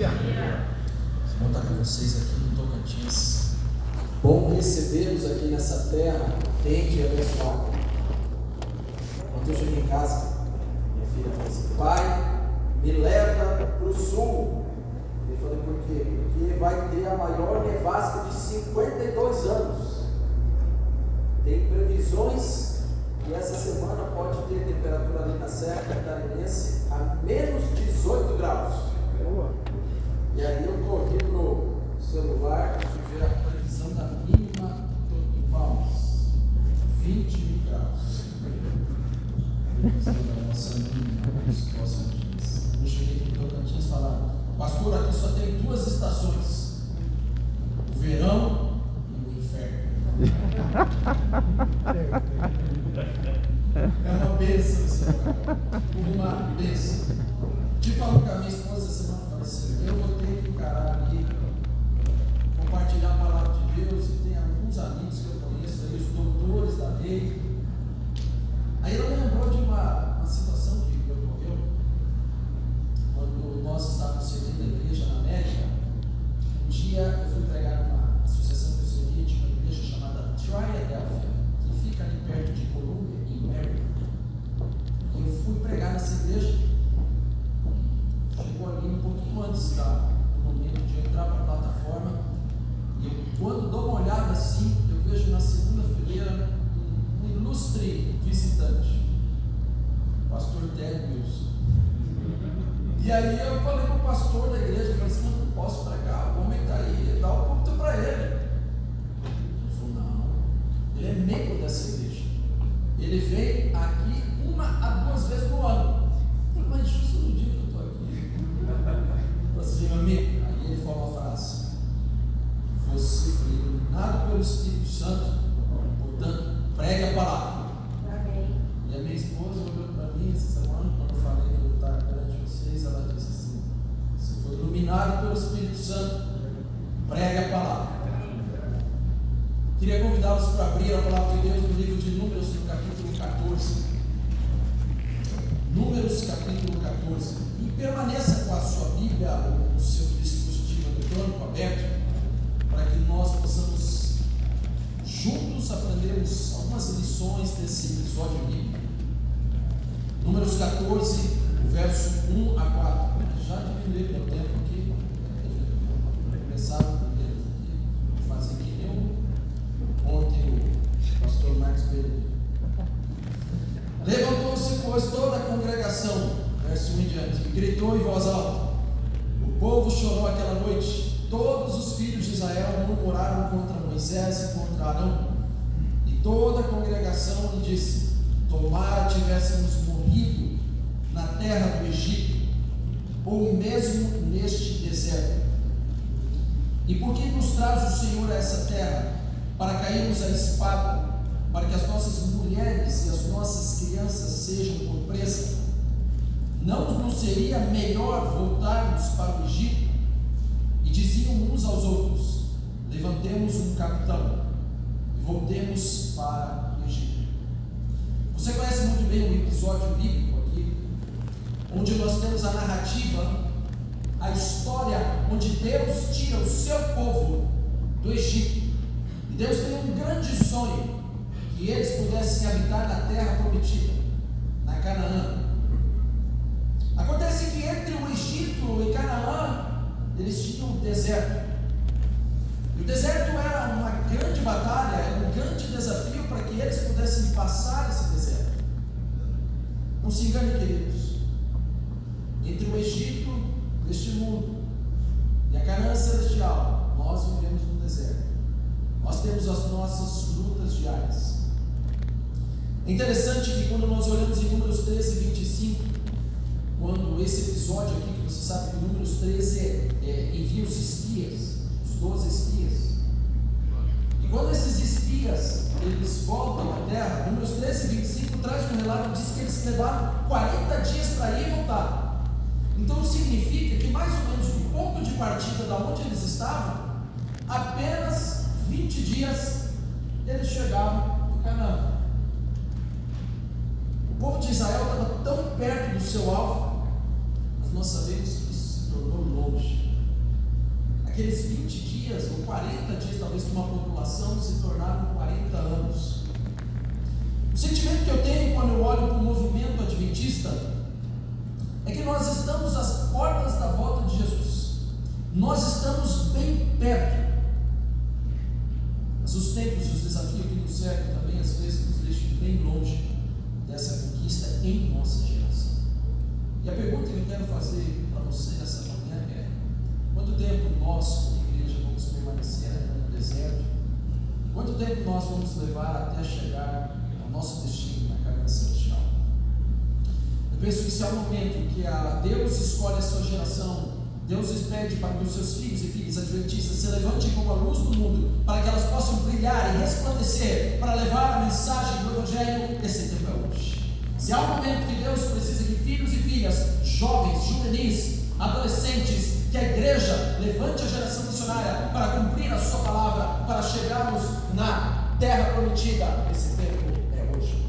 Bom estar com vocês aqui no Tocantins. Bom recebê-los aqui nessa terra quente e abençoada. Quando eu cheguei em casa, minha filha falou assim: Pai, me leva para o sul. Eu falei: Por quê? Porque vai ter a maior nevasca de 52 anos. Tem previsões que essa semana pode ter temperatura ali na Serra Catarinense a menos 18 graus. E aí eu corri pro celular e ver a previsão da mínima em Palmas. 20 mil graus. Previsão da nossa mínima. Eu cheguei aqui no Tocantins e falaram, pastor, aqui só tem duas estações. O verão e o inferno. É uma bênção lugar. Uma bênção. Falo com a minha esposa semana, falei assim, eu vou ter que encarar ali, compartilhar a palavra de Deus, e tem alguns amigos que eu conheço aí, os doutores da lei. Aí ela lembrou de uma, uma situação que ocorreu quando nós estávamos servindo a igreja na América. Um dia eu Ele vem aqui uma a duas vezes no ano. Mas justo no dia que eu estou aqui. Você, meu amigo, aí ele falou uma frase. Você foi iluminado pelo Espírito Santo, pois, toda a congregação, verso 1 em diante, gritou em voz alta. O povo chorou aquela noite. Todos os filhos de Israel murmuraram contra Moisés e contra Arão. E toda a congregação lhe disse: Tomara tivéssemos morrido na terra do Egito, ou mesmo neste deserto. E por que nos traz o Senhor a essa terra? Para cairmos a espada, para que as nossas mulheres e as nossas crianças sejam por? Não nos seria melhor voltarmos para o Egito? E diziam uns aos outros: Levantemos um capitão e voltemos para o Egito. Você conhece muito bem o episódio bíblico aqui, onde nós temos a narrativa, a história onde Deus tira o seu povo do Egito. E Deus tem um grande sonho eles pudessem habitar na terra prometida, na Canaã. Acontece que entre o Egito e Canaã, eles tinham um deserto. E o deserto era uma grande batalha, era um grande desafio para que eles pudessem passar esse deserto. Não se engane, queridos. Entre o Egito deste mundo e a Canaã celestial, nós vivemos no deserto. Nós temos as nossas lutas diárias. É interessante que quando nós olhamos em Números 13 e 25, quando esse episódio aqui, que você sabe que Números 13 é, é, envia os espias, os 12 espias. E quando esses espias eles voltam à terra, Números 13 e 25 traz um relato, diz que eles levaram 40 dias para ir e voltar. Então significa que mais ou menos do ponto de partida da onde eles estavam, apenas 20 dias eles chegavam em Canaã. O povo de Israel estava tão perto do seu alvo, mas nós sabemos que isso se tornou longe. aqueles 20 dias ou 40 dias, talvez, para uma população se tornaram 40 anos. O sentimento que eu tenho quando eu olho para o movimento adventista é que nós estamos às portas da volta de Jesus. Nós estamos bem perto. Mas os tempos e os desafios que nos cercam quero fazer para você nessa manhã é: quanto tempo nós, como igreja, vamos permanecer no deserto? Quanto tempo nós vamos levar até chegar ao nosso destino na carreira celestial? Eu penso que esse é o momento que a Deus escolhe a sua geração Deus pede para que os seus filhos e filhas adventistas se levantem como a luz do mundo, para que elas possam brilhar e resplandecer, para levar a mensagem do Evangelho. Esse tempo é hoje. Se há um momento que Deus precisa filhos e filhas, jovens, juvenis, adolescentes, que a igreja levante a geração missionária para cumprir a sua palavra, para chegarmos na terra prometida, esse tempo é hoje.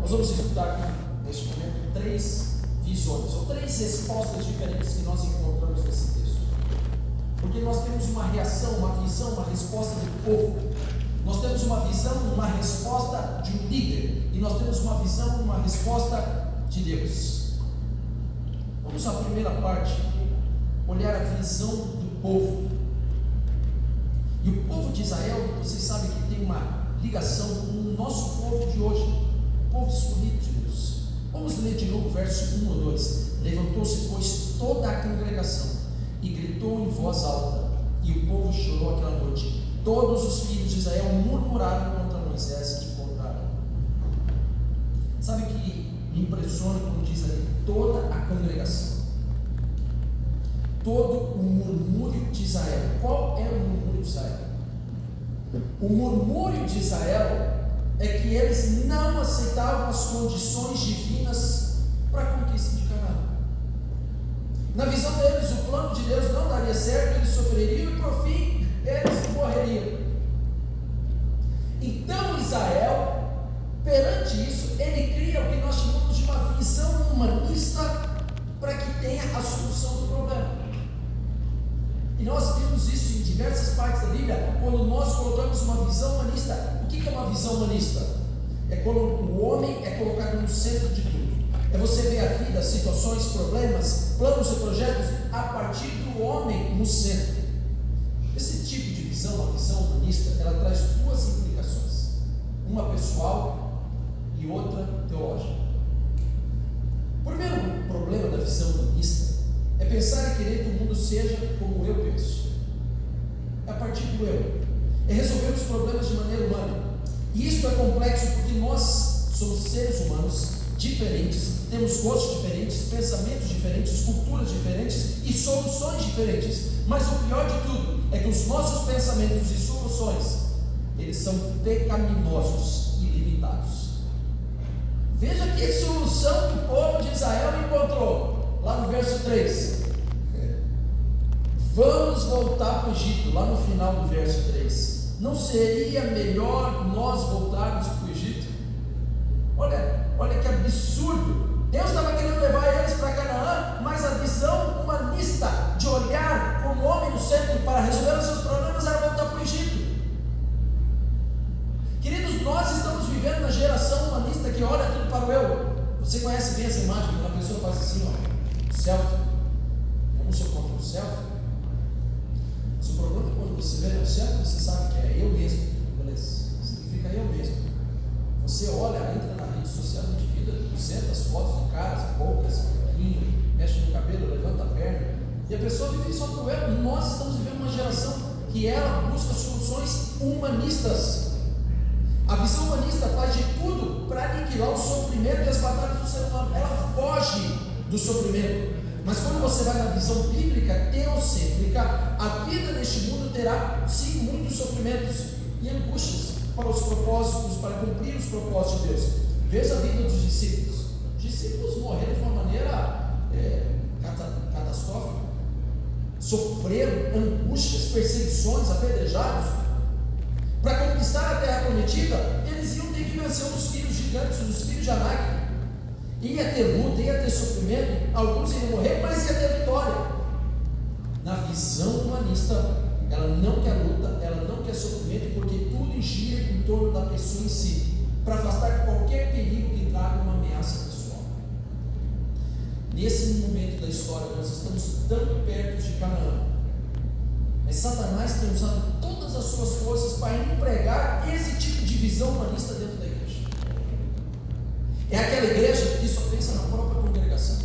Nós vamos estudar neste momento três visões, ou três respostas diferentes que nós encontramos nesse texto. Porque nós temos uma reação, uma visão, uma resposta do povo. Nós temos uma visão, uma resposta de um líder. E nós temos uma visão, uma resposta de Deus. Vamos à primeira parte, olhar a visão do povo. E o povo de Israel, vocês sabem que tem uma ligação com o nosso povo de hoje, o povo escolhido de Deus. Vamos ler de novo verso 1 ou 2. Levantou-se, pois, toda a congregação e gritou em voz alta, e o povo chorou aquela noite. Todos os filhos de Israel murmuraram contra Moisés e contra Arão. Sabe que me impressiona quando diz ali toda a congregação? Todo o murmúrio de Israel. Qual era o murmúrio de Israel? O murmúrio de Israel é que eles não aceitavam as condições divinas para a conquista de Canaã. Na visão deles, o plano de Deus não daria certo, eles sofreriam e por fim eles morreriam. Então Israel, perante isso, ele cria o que nós chamamos de uma visão humanista para que tenha a solução do problema. E nós vemos isso em diversas partes da Bíblia, quando nós colocamos uma visão humanista o que é uma visão humanista? É quando o homem é colocado no centro de tudo. É você ver a vida, situações, problemas, planos e projetos a partir do homem no centro. Esse tipo de visão, a visão humanista, ela traz duas implicações: uma pessoal e outra teológica. O primeiro problema da visão humanista é pensar e querer que o mundo seja como eu penso. É a partir do eu é resolver os problemas de maneira humana. E isso é complexo porque nós somos seres humanos diferentes, temos gostos diferentes, pensamentos diferentes, culturas diferentes e soluções diferentes. Mas o pior de tudo é que os nossos pensamentos e soluções, eles são pecaminosos. Veja que solução que o povo de Israel encontrou lá no verso 3. Vamos voltar para o Egito, lá no final do verso 3. Não seria melhor nós voltarmos para o Egito? Olha, olha que absurdo. Deus estava o. Você conhece bem essa imagem quando a pessoa faz assim, ó, selfie. Eu não sou contra o selfie. Mas o problema é quando você vê no selfie, você sabe que é eu mesmo. Beleza? Significa eu mesmo. Você olha, entra na rede social, gente vira 200 fotos de caras, poucas, pouquinho, mexe no cabelo, levanta a perna. E a pessoa vive só com ela. Nós estamos vivendo uma geração que ela busca soluções humanistas. A visão humanista faz de tudo do sofrimento. Mas quando você vai na visão bíblica, teocêntrica, a vida neste mundo terá sim muitos sofrimentos e angústias para os propósitos, para cumprir os propósitos de Deus. Veja a vida dos discípulos. Os discípulos morreram de uma maneira é, catastrófica. Sofreram angústias, perseguições, apedrejados. Para conquistar a terra prometida, eles iam ter que vencer os filhos gigantes, os filhos de Anak. Ia ter luta, ia ter sofrimento, alguns iam morrer, mas ia ter vitória. Na visão humanista ela não quer luta, ela não quer sofrimento, porque tudo gira em torno da pessoa em si, para afastar qualquer perigo que traga uma ameaça pessoal. Nesse momento da história, nós estamos tão perto de Canaã, mas Satanás tem usado todas as suas forças para empregar esse tipo de visão humanista dentro da. É aquela igreja que só pensa na própria congregação.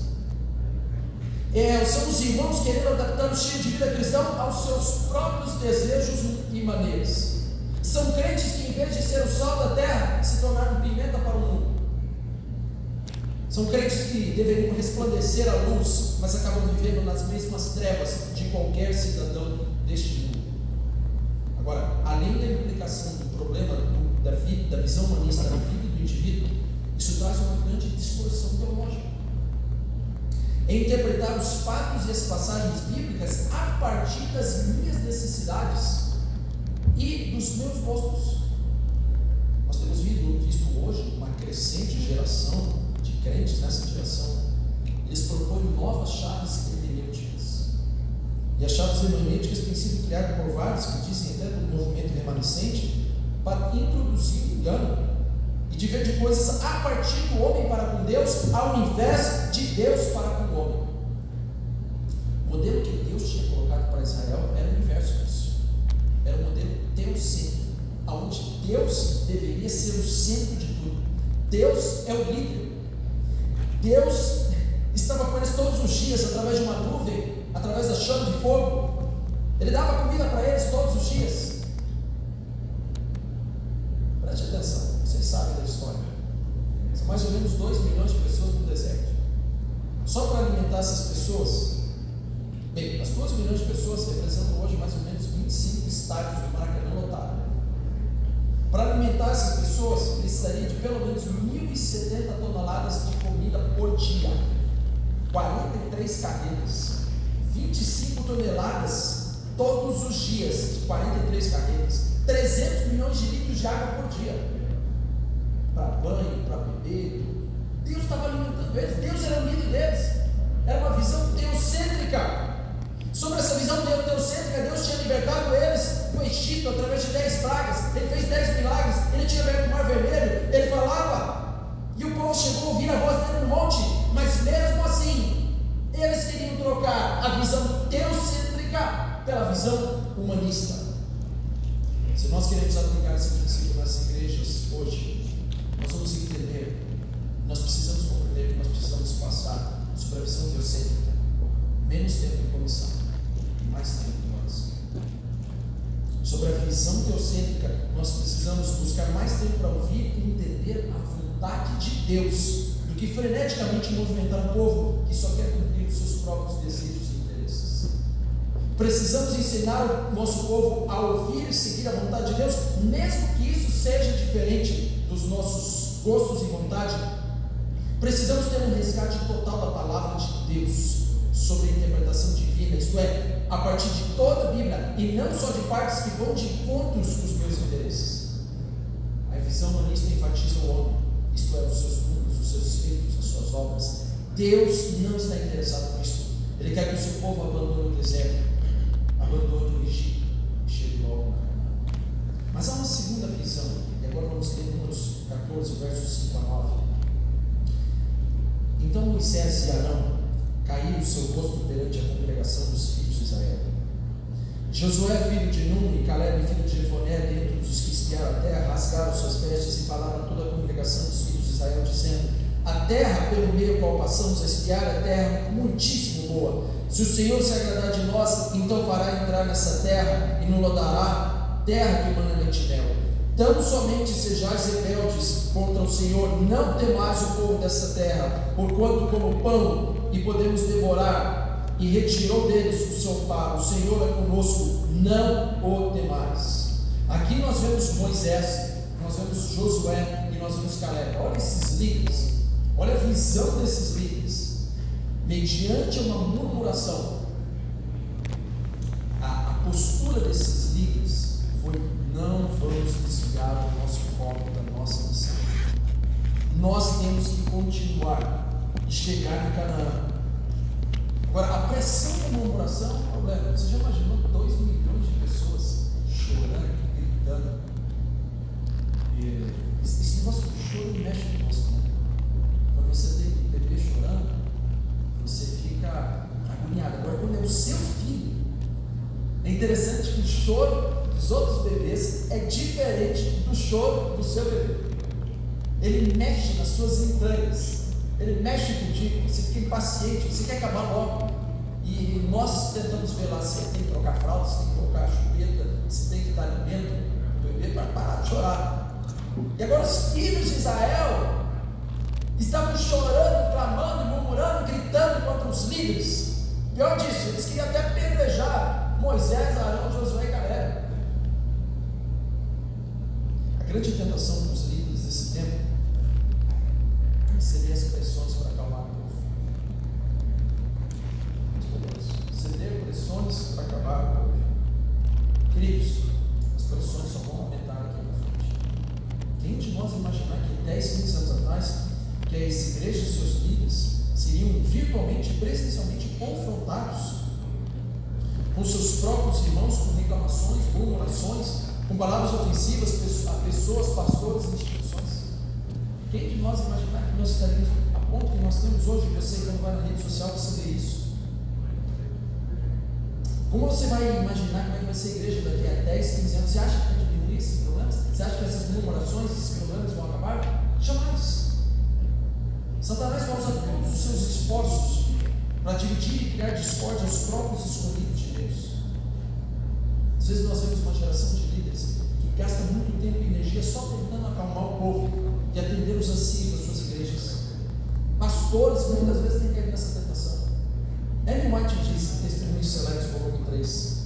É, são os irmãos querendo adaptar o estilo de vida cristão aos seus próprios desejos e maneiras. São crentes que, em vez de ser o sal da terra, se tornaram pimenta para o mundo. São crentes que deveriam resplandecer a luz, mas acabam vivendo nas mesmas trevas de qualquer cidadão deste mundo. Agora, além da implicação do problema do, da, da visão humanista da vida do indivíduo, isso traz uma grande distorção teológica. É interpretar os fatos e as passagens bíblicas a partir das minhas necessidades e dos meus gostos. Nós temos visto hoje uma crescente geração de crentes nessa geração. Eles propõem novas chaves e as chaves hermenêuticas têm sido criadas por vários que dizem até do movimento remanescente para introduzir o engano e de ver de coisas a partir do homem para com Deus, ao invés de Deus para com o homem. O modelo que Deus tinha colocado para Israel era o inverso disso. Era um modelo teocêntrico, onde Deus deveria ser o centro de tudo. Deus é o líder. Deus estava com eles todos os dias através de uma nuvem através da chama de fogo. Ele dava comida para eles todos os dias. Sabem da história. São mais ou menos 2 milhões de pessoas no deserto. Só para alimentar essas pessoas, bem, as 2 milhões de pessoas representam hoje mais ou menos 25 estádios do Maracanã lotado. Para alimentar essas pessoas, precisaria de pelo menos 1.070 toneladas de comida por dia. 43 carretas. 25 toneladas todos os dias, de 43 carretas, 300 milhões de litros de água por dia, para banho, para beber. Deus estava alimentando eles, Deus era o líder deles, era uma visão teocêntrica. Sobre essa visão teocêntrica, Deus tinha libertado eles do Egito através de 10 pragas, ele fez 10 milagres, ele tinha aberto o mar vermelho, ele falava, e o povo chegou a ouvir a voz dele no monte, mas mesmo assim, eles queriam trocar a visão teocêntrica pela visão humanista. Se nós queremos aplicar esse princípio nas igrejas hoje, nós vamos entender, nós precisamos compreender que nós precisamos passar sobre a visão teocêntrica. Menos tempo em comissão, mais tempo em oração. Sobre a visão teocêntrica, nós precisamos buscar mais tempo para ouvir e entender a vontade de Deus do que freneticamente movimentar um povo que só quer cumprir os seus próprios desejos e interesses. Precisamos ensinar o nosso povo a ouvir e seguir a vontade de Deus, mesmo que isso seja diferente dos nossos gostos e vontade. Precisamos ter um resgate total da palavra de Deus sobre a interpretação divina, isto é, a partir de toda a Bíblia e não só de partes que vão de encontros com os meus interesses. A visão humanista enfatiza o homem, isto é, os seus seus feitos, as suas obras. Deus não está interessado nisso. Ele quer que o seu povo abandone o deserto, abandone o Egito e chegue logo na Canaã. Mas há uma segunda visão, e agora vamos ler Números 14, versos 5 a 9. Então Moisés e Arão caíram o seu rosto perante a congregação dos filhos de Israel. Josué, filho de Nun, e Caleb, filho de Jefoné, dentre os que espiaram a terra, rasgaram suas vestes e falaram a toda a congregação dos filhos de Israel, dizendo: a terra pelo meio qual passamos a espiar é terra muitíssimo boa. Se o Senhor se agradar de nós, então fará entrar nessa terra e nos dará terra que mana leite mel. Tão somente sejais rebeldes contra o Senhor, não temais o povo dessa terra, porquanto como pão e podemos devorar, e retirou deles o seu paro. O Senhor é conosco, não o temais. Aqui nós vemos Moisés, nós vemos Josué e nós vemos Caleb. Olha esses líderes Olha a visão desses líderes. Mediante uma murmuração, a, a postura desses não vamos desviar o nosso foco da nossa missão. Nós temos que continuar e chegar em Canaã. Agora, a pressão da murmuração é um problema. Você já imaginou choro do seu bebê. Ele mexe nas suas entranhas. Ele mexe contigo, você fica impaciente, você quer acabar logo. E nós tentamos lá se tem que trocar fralda, se tem que trocar chupeta, se tem que dar alimento para o bebê para parar de chorar. E agora os filhos de Israel estavam chorando, clamando, murmurando, gritando contra os líderes. Pior disso, eles queriam até apedrejar Moisés, Arão, Josué e Caleb. Grande tentação dos líderes desse tempo seria as pressões para acalmar o povo. Ceder pressões para acabar o povo. Queridos, as pressões só vão aumentar aqui na frente. Quem de nós imaginar que 10, 15 anos atrás, que as igrejas e seus líderes seriam virtualmente, presencialmente confrontados com seus próprios irmãos, com reclamações, murmurações, com palavras ofensivas a pessoas, pastores, instituições? Quem de nós imaginar que nós estaríamos a ponto que nós temos hoje? Você, quando vai na rede social, você vê isso. Como você vai imaginar como é que vai ser a igreja daqui a 10, 15 anos? Você acha que vai diminuir esses problemas? Você acha que essas murmurações, esses problemas vão acabar? Jamais. Satanás vai usar todos os seus esforços para dividir e criar discórdia aos próprios escolhidos de Deus. Às vezes nós vemos uma geração de líderes que gasta muito tempo e energia só tentando acalmar o povo e atender os anseios das suas igrejas. Pastores muitas vezes têm caído nessa tentação. Ellen White diz em Testemunhos Seletos, volume 3: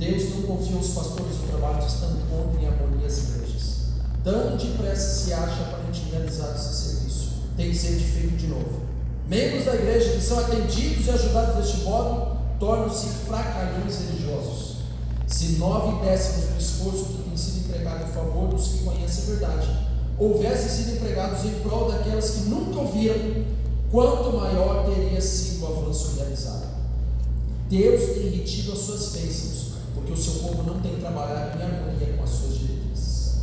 Deus não confia aos pastores o trabalho de estando contra em harmonia as igrejas. Tão depressa se acha aparentemente realizado esse serviço. Tem que ser feito de novo. Membros da igreja que são atendidos e ajudados deste modo tornam-se fracalhões religiosos. Se nove décimos do esforço que tem sido empregado em favor dos que conhecem a verdade houvessem sido empregados em prol daquelas que nunca ouviram, quanto maior teria sido o avanço realizado. Deus tem retido as suas bênçãos, porque o seu povo não tem trabalhado em harmonia com as suas diretrizes.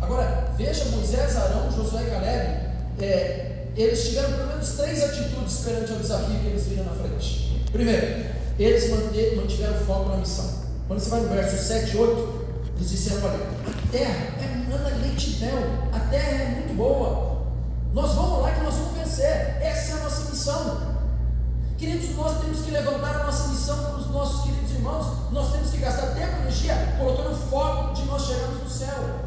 Agora, veja Moisés, Arão, Josué e Caleb, é, eles tiveram pelo menos três atitudes perante o desafio que eles viram na frente. Primeiro, eles mantiveram foco na missão. Quando você vai no verso 7 e 8, eles disseram: Olha, a terra é e mel, a terra é muito boa. Nós vamos lá que nós vamos vencer. Essa é a nossa missão. Queridos, nós temos que levantar a nossa missão para os nossos queridos irmãos. Nós temos que gastar tempo e energia colocando foco de nós chegarmos no céu.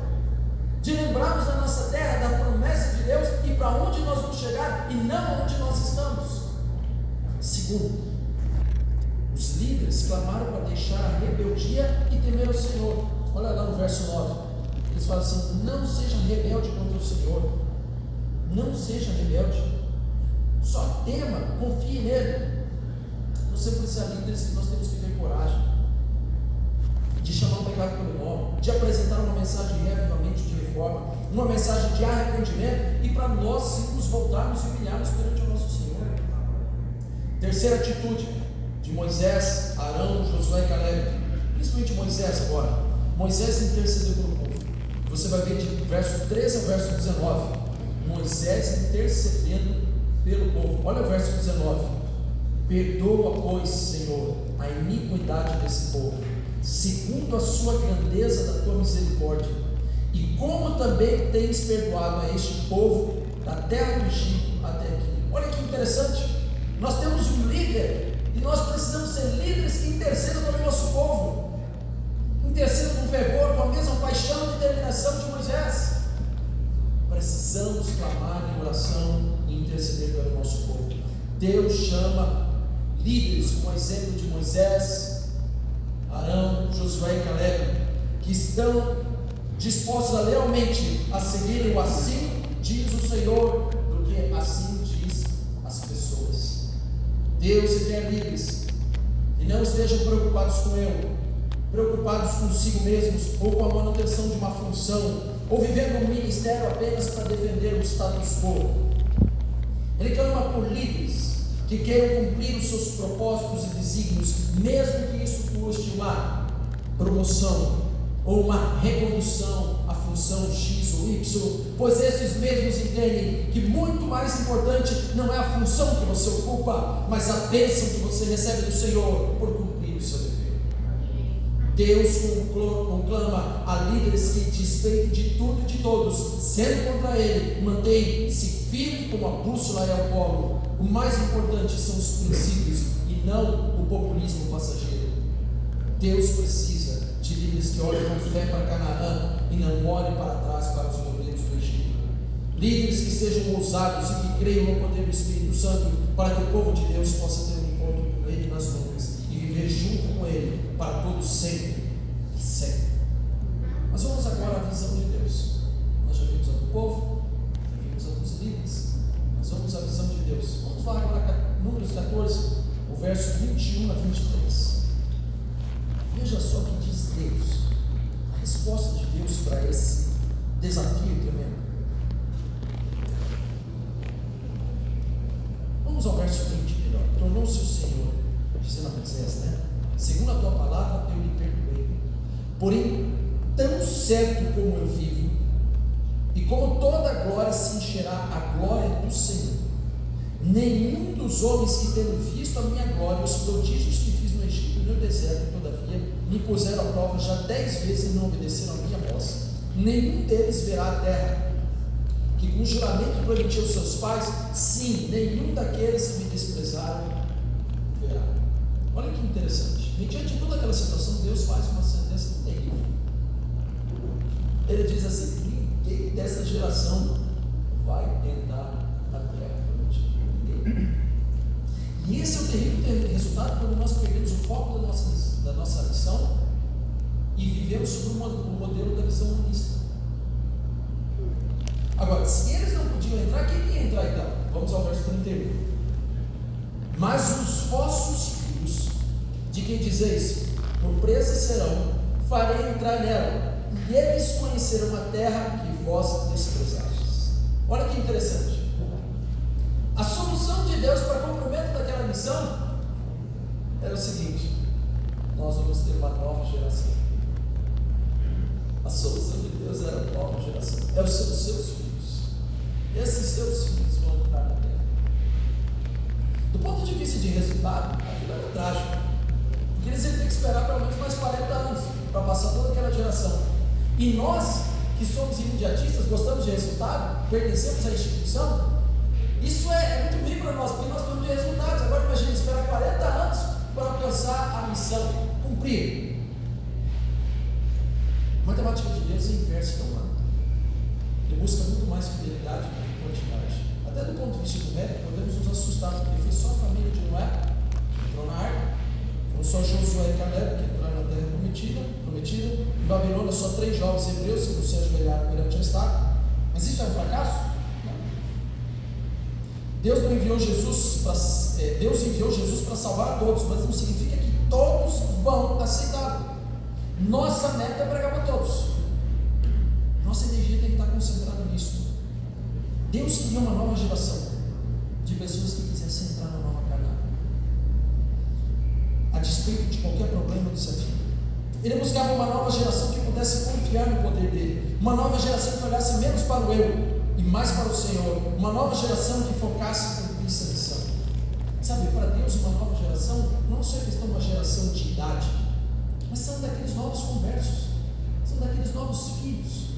De lembrarmos da nossa terra, da promessa de Deus e para onde nós vamos chegar e não onde nós estamos. Segundo, os líderes clamaram para deixar a rebeldia e temer o Senhor. Olha lá no verso 9. Eles falam assim: não seja rebelde contra o Senhor. Não seja rebelde. Só tema, confie nele. Você precisa líderes que nós temos que ter coragem de chamar o pecado pelo nome, de apresentar uma mensagem de de reforma, uma mensagem de arrependimento e para nós sim nos voltarmos e humilharmos perante o nosso Senhor. Terceira atitude de Moisés, Arão, Josué e Caleb, principalmente Moisés agora. Moisés intercedeu pelo povo. Você vai ver de verso 13 ao verso 19. Moisés intercedendo pelo povo. Olha o verso 19. Perdoa, pois, Senhor, a iniquidade desse povo, segundo a sua grandeza da tua misericórdia, e como também tens perdoado a este povo da terra do Egito até aqui. Olha que interessante. Nós temos um líder e nós precisamos ser líderes que intercedam pelo nosso povo interceda com fervor, com a mesma paixão e determinação de Moisés. Precisamos clamar em oração e interceder pelo nosso povo. Deus chama líderes como o exemplo de Moisés, Arão, Josué e Caleb, que estão dispostos a lealmente a seguirem o assim diz o Senhor, do que assim. Deus quer líderes e não estejam preocupados com eu, preocupados consigo mesmos ou com a manutenção de uma função, ou vivendo um ministério apenas para defender o status quo. Ele clama por líderes que queiram cumprir os seus propósitos e desígnios, mesmo que isso custe uma promoção ou uma recondução à função X ou Y, pois esses mesmos entendem que muito mais importante não é a função que você ocupa, mas a bênção que você recebe do Senhor por cumprir o seu dever. Deus conclama a líderes que, despeito de tudo e de todos, sendo contra ele, mantém-se firme como a bússola é o polo. O mais importante são os princípios e não o populismo passageiro. Deus precisa de líderes que olhem com fé para Canaã e não olhem para trás para os modelos do Egito. Líderes que sejam ousados e que creiam no poder do Espírito Santo para que o povo de Deus possa ter um encontro com Ele nas nuvens e viver junto com Ele para todos sempre e sempre. Mas vamos agora à visão de Deus. Nós já vimos a do povo, já vimos a dos líderes, mas vamos à visão de Deus. Vamos lá agora, Números 14, o verso 21 a 23. Veja só o que diz Deus, a resposta de Deus para esse desafio tremendo. Vamos ao verso 20 melhor. Tornou-se o Senhor, dizendo a Moisés, né? Segundo a tua palavra, eu lhe perdoei. Porém, tão certo como eu vivo, e como toda a glória se encherá a glória do Senhor, dos homens que tenham visto a minha glória, os prodígios que fiz no Egito e no deserto, todavia, me puseram à prova já dez vezes e não obedeceram a minha voz. Nenhum deles verá a terra, que com juramento prometi aos seus pais, sim, nenhum daqueles que me desprezaram verá. Olha que interessante. Mediante toda aquela situação, Deus faz uma sentença terrível. Ele diz assim: ninguém dessa geração vai tentar a terra prometida. Ninguém. E esse é o terrível resultado quando nós perdemos o foco da nossa, da nossa missão e vivemos sobre o modelo da visão humanista. Agora, se eles não podiam entrar, quem ia entrar então? Vamos ao verso 31. Mas os vossos filhos, de quem dizeis, por presa serão, farei entrar nela, e eles conhecerão a terra que vós desprezastes. Olha que interessante. De Deus para cumprimento daquela missão era o seguinte: nós vamos ter uma nova geração. A solução de Deus era a nova geração. É os seus, filhos. Esses seus filhos vão entrar na terra. Do ponto de vista de resultado, aquilo era trágico. Porque eles iam ter que esperar pelo menos mais 40 anos para passar toda aquela geração. E nós, que somos imediatistas, gostamos de resultado, pertencemos à instituição, isso é, é muito ruim para nós, porque nós precisamos de resultados. Agora imagine esperar 40 anos para alcançar a missão, cumprir. A matemática de Deus é inversa da humana. Ele busca muito mais fidelidade do que quantidade. Até do ponto de vista médico, podemos nos assustar, porque foi só a família de Noé que entrou na arca, foram só Josué e Caleb que entraram na terra prometida, prometida. Em Babilônia, só três jovens hebreus que não se ajoelharam perante a estátua. Mas isso é um fracasso? Deus não enviou Jesus para é, Deus enviou Jesus para salvar todos, mas não significa que todos vão aceitar. Nossa meta é pregar para todos. Nossa energia tem que estar concentrada nisso. Deus queria uma nova geração de pessoas que quisessem entrar na nova Canaã, a despeito de qualquer problema ou desafio. Ele buscava uma nova geração que pudesse confiar no poder dele, uma nova geração que olhasse menos para o eu e mais para o Senhor, uma nova geração que focasse essa missão. Sabe, para Deus, uma nova geração não só é questão de uma geração de idade, mas são daqueles novos conversos, são daqueles novos filhos,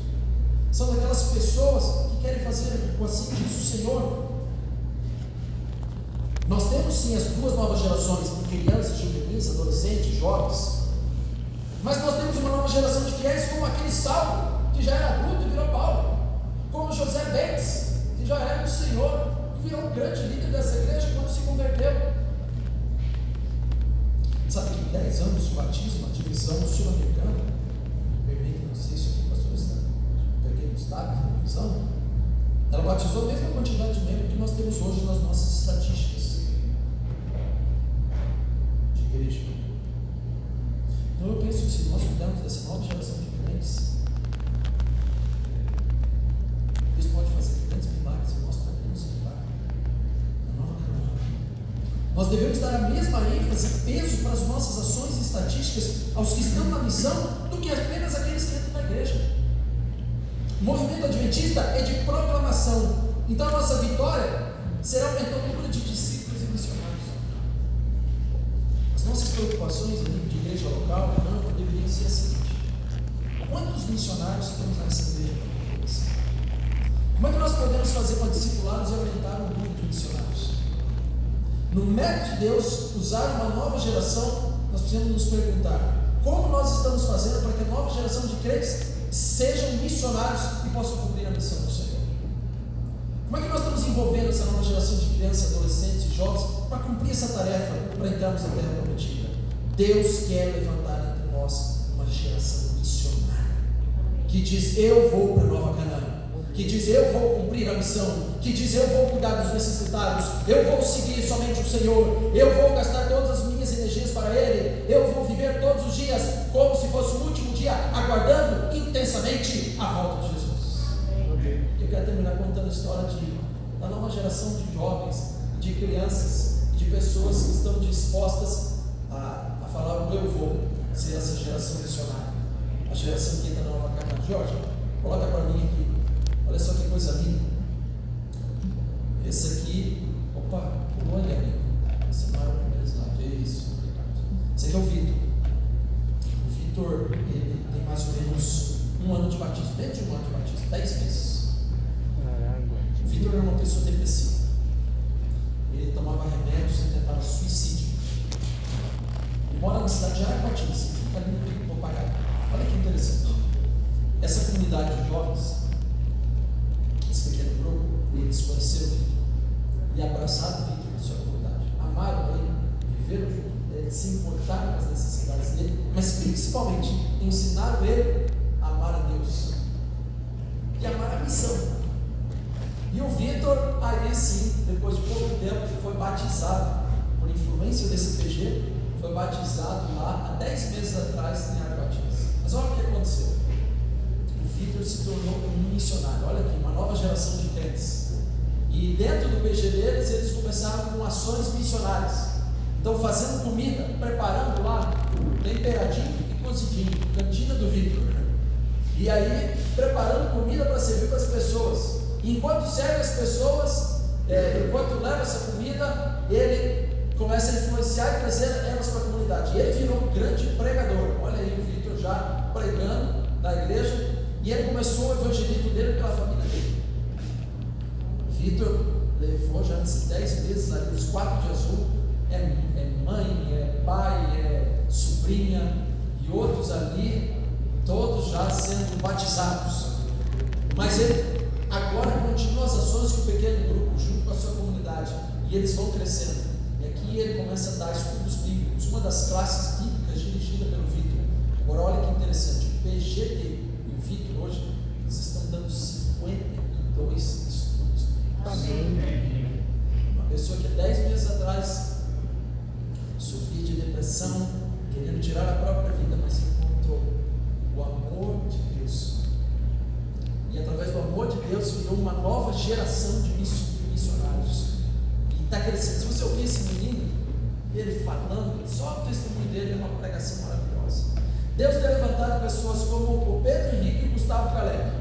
são daquelas pessoas que querem fazer o assim diz o Senhor. Nós temos sim as duas novas gerações, crianças, juvenis, adolescentes, jovens, mas nós temos uma nova geração de fiéis como aquele Saulo, que já era adulto e virou Paulo como José Bentes, que já era do Senhor e virou um grande líder dessa igreja quando se converteu. Sabe que 10 anos de batismo, a divisão sul-americana, permite não dizer isso aqui, pastor Estado, peguei no estado, na divisão, ela batizou a mesma quantidade de membros que nós temos hoje nas nossas estatísticas e peso para as nossas ações e estatísticas aos que estão na missão do que apenas aqueles que entram na igreja. O movimento adventista é de proclamação. Então a nossa vitória será aumentar o número de discípulos e missionários. As nossas preocupações a nível de igreja local não deveriam ser a seguinte: quantos missionários temos nessa igreja? Como é que nós podemos fazer para discipulados e aumentar o número de missionários? No método de Deus usar uma nova geração, nós precisamos nos perguntar: como nós estamos fazendo para que a nova geração de crentes sejam missionários e possam cumprir a missão do Senhor. Como é que nós estamos envolvendo essa nova geração de crianças, adolescentes e jovens para cumprir essa tarefa para entrarmos na terra prometida? Deus quer levantar entre nós uma geração missionária que diz: Eu vou para Nova Canaã que diz eu vou cumprir a missão, que diz eu vou cuidar dos necessitados, eu vou seguir somente o Senhor, eu vou gastar todas as minhas energias para Ele, eu vou viver todos os dias como se fosse o último dia, aguardando intensamente a volta de Jesus. Eu quero terminar contando a história de, da nova geração de jovens, de crianças, de pessoas que estão dispostas a, a falar o eu vou ser essa geração missionária, a geração que entra na nova carta. Jorge, coloca para mim aqui. Olha só que coisa linda. Esse aqui, opa, pulou ali, amigo. Esse não é o primeiro slide. Isso, obrigado. Esse aqui é o Vitor. O Vitor, ele tem mais ou menos um ano de batismo, menos de um ano de batismo, dez meses. O Vitor era uma pessoa depressiva. Ele tomava remédios e tentava suicídio. Ele mora na cidade de Araquatinga, fica ali no Pico do Papagaio. Olha que interessante. Essa comunidade de jovens esse pequeno grupo, eles conheceram o Vitor e abraçaram o Vitor na sua comunidade. Amaram ele, viveram junto dele, se importaram com as necessidades dele, mas principalmente ensinaram ele a amar a Deus e amar a missão. E o Vitor, aí sim, depois de pouco tempo, foi batizado por influência desse PG, foi batizado lá há 10 meses atrás em Arbatins. Mas olha o que aconteceu. Vitor se tornou um missionário. Olha aqui, uma nova geração de crentes. E dentro do PG deles, eles começaram com ações missionárias. Então, fazendo comida, preparando lá, temperadinho e cozidinho, cantina do Vitor. E aí, preparando comida para servir para as pessoas. Enquanto serve as pessoas, é, enquanto leva essa comida, ele começa a influenciar e trazer elas para a comunidade. E ele virou um grande pregador. Olha aí o Vitor já pregando na igreja e ele começou o evangelismo dele pela família. Vitor levou já nesses dez meses ali, os quatro de azul, é, é mãe, é pai, é sobrinha e outros ali, todos já sendo batizados. Mas ele agora continua as ações com o pequeno grupo, junto com a sua comunidade, e eles vão crescendo. E aqui ele começa a dar estudos bíblicos, uma das classes bíblicas dirigida pelo Vitor. Agora olha que interessante, o PG dele Vitor hoje, eles estão dando 52 estudos. Uma pessoa que 10 meses atrás sofria de depressão, querendo tirar a própria vida, mas encontrou o amor de Deus. E através do amor de Deus virou uma nova geração de missionários. E está crescendo. Se você ouvir esse menino, ele falando, só o testemunho dele é uma pregação maravilhosa. Deus tem levantado pessoas como o Pedro Henrique e o Gustavo Caleb.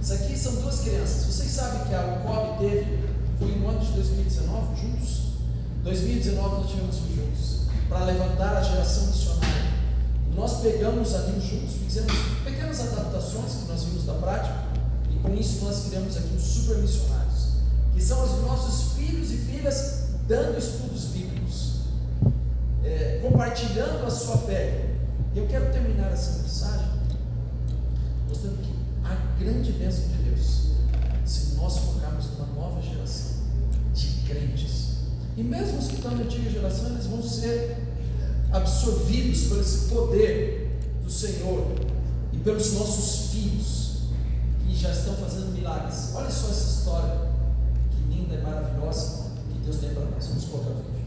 Isso aqui são duas crianças. Vocês sabem que a UCOB teve, foi no ano de 2019, juntos? 2019 nós tivemos juntos, para levantar a geração missionária. Nós pegamos ali juntos, fizemos pequenas adaptações que nós vimos da prática, e com isso nós criamos aqui os super missionários, que são os nossos filhos e filhas dando estudos bíblicos, é, compartilhando a sua fé, eu quero terminar essa mensagem mostrando que a grande bênção de Deus, se nós focarmos numa nova geração de crentes, e mesmo os que estão na antiga geração, eles vão ser absorvidos por esse poder do Senhor e pelos nossos filhos que já estão fazendo milagres. Olha só essa história, que linda e maravilhosa que Deus tem para nós. Vamos colocar aqui.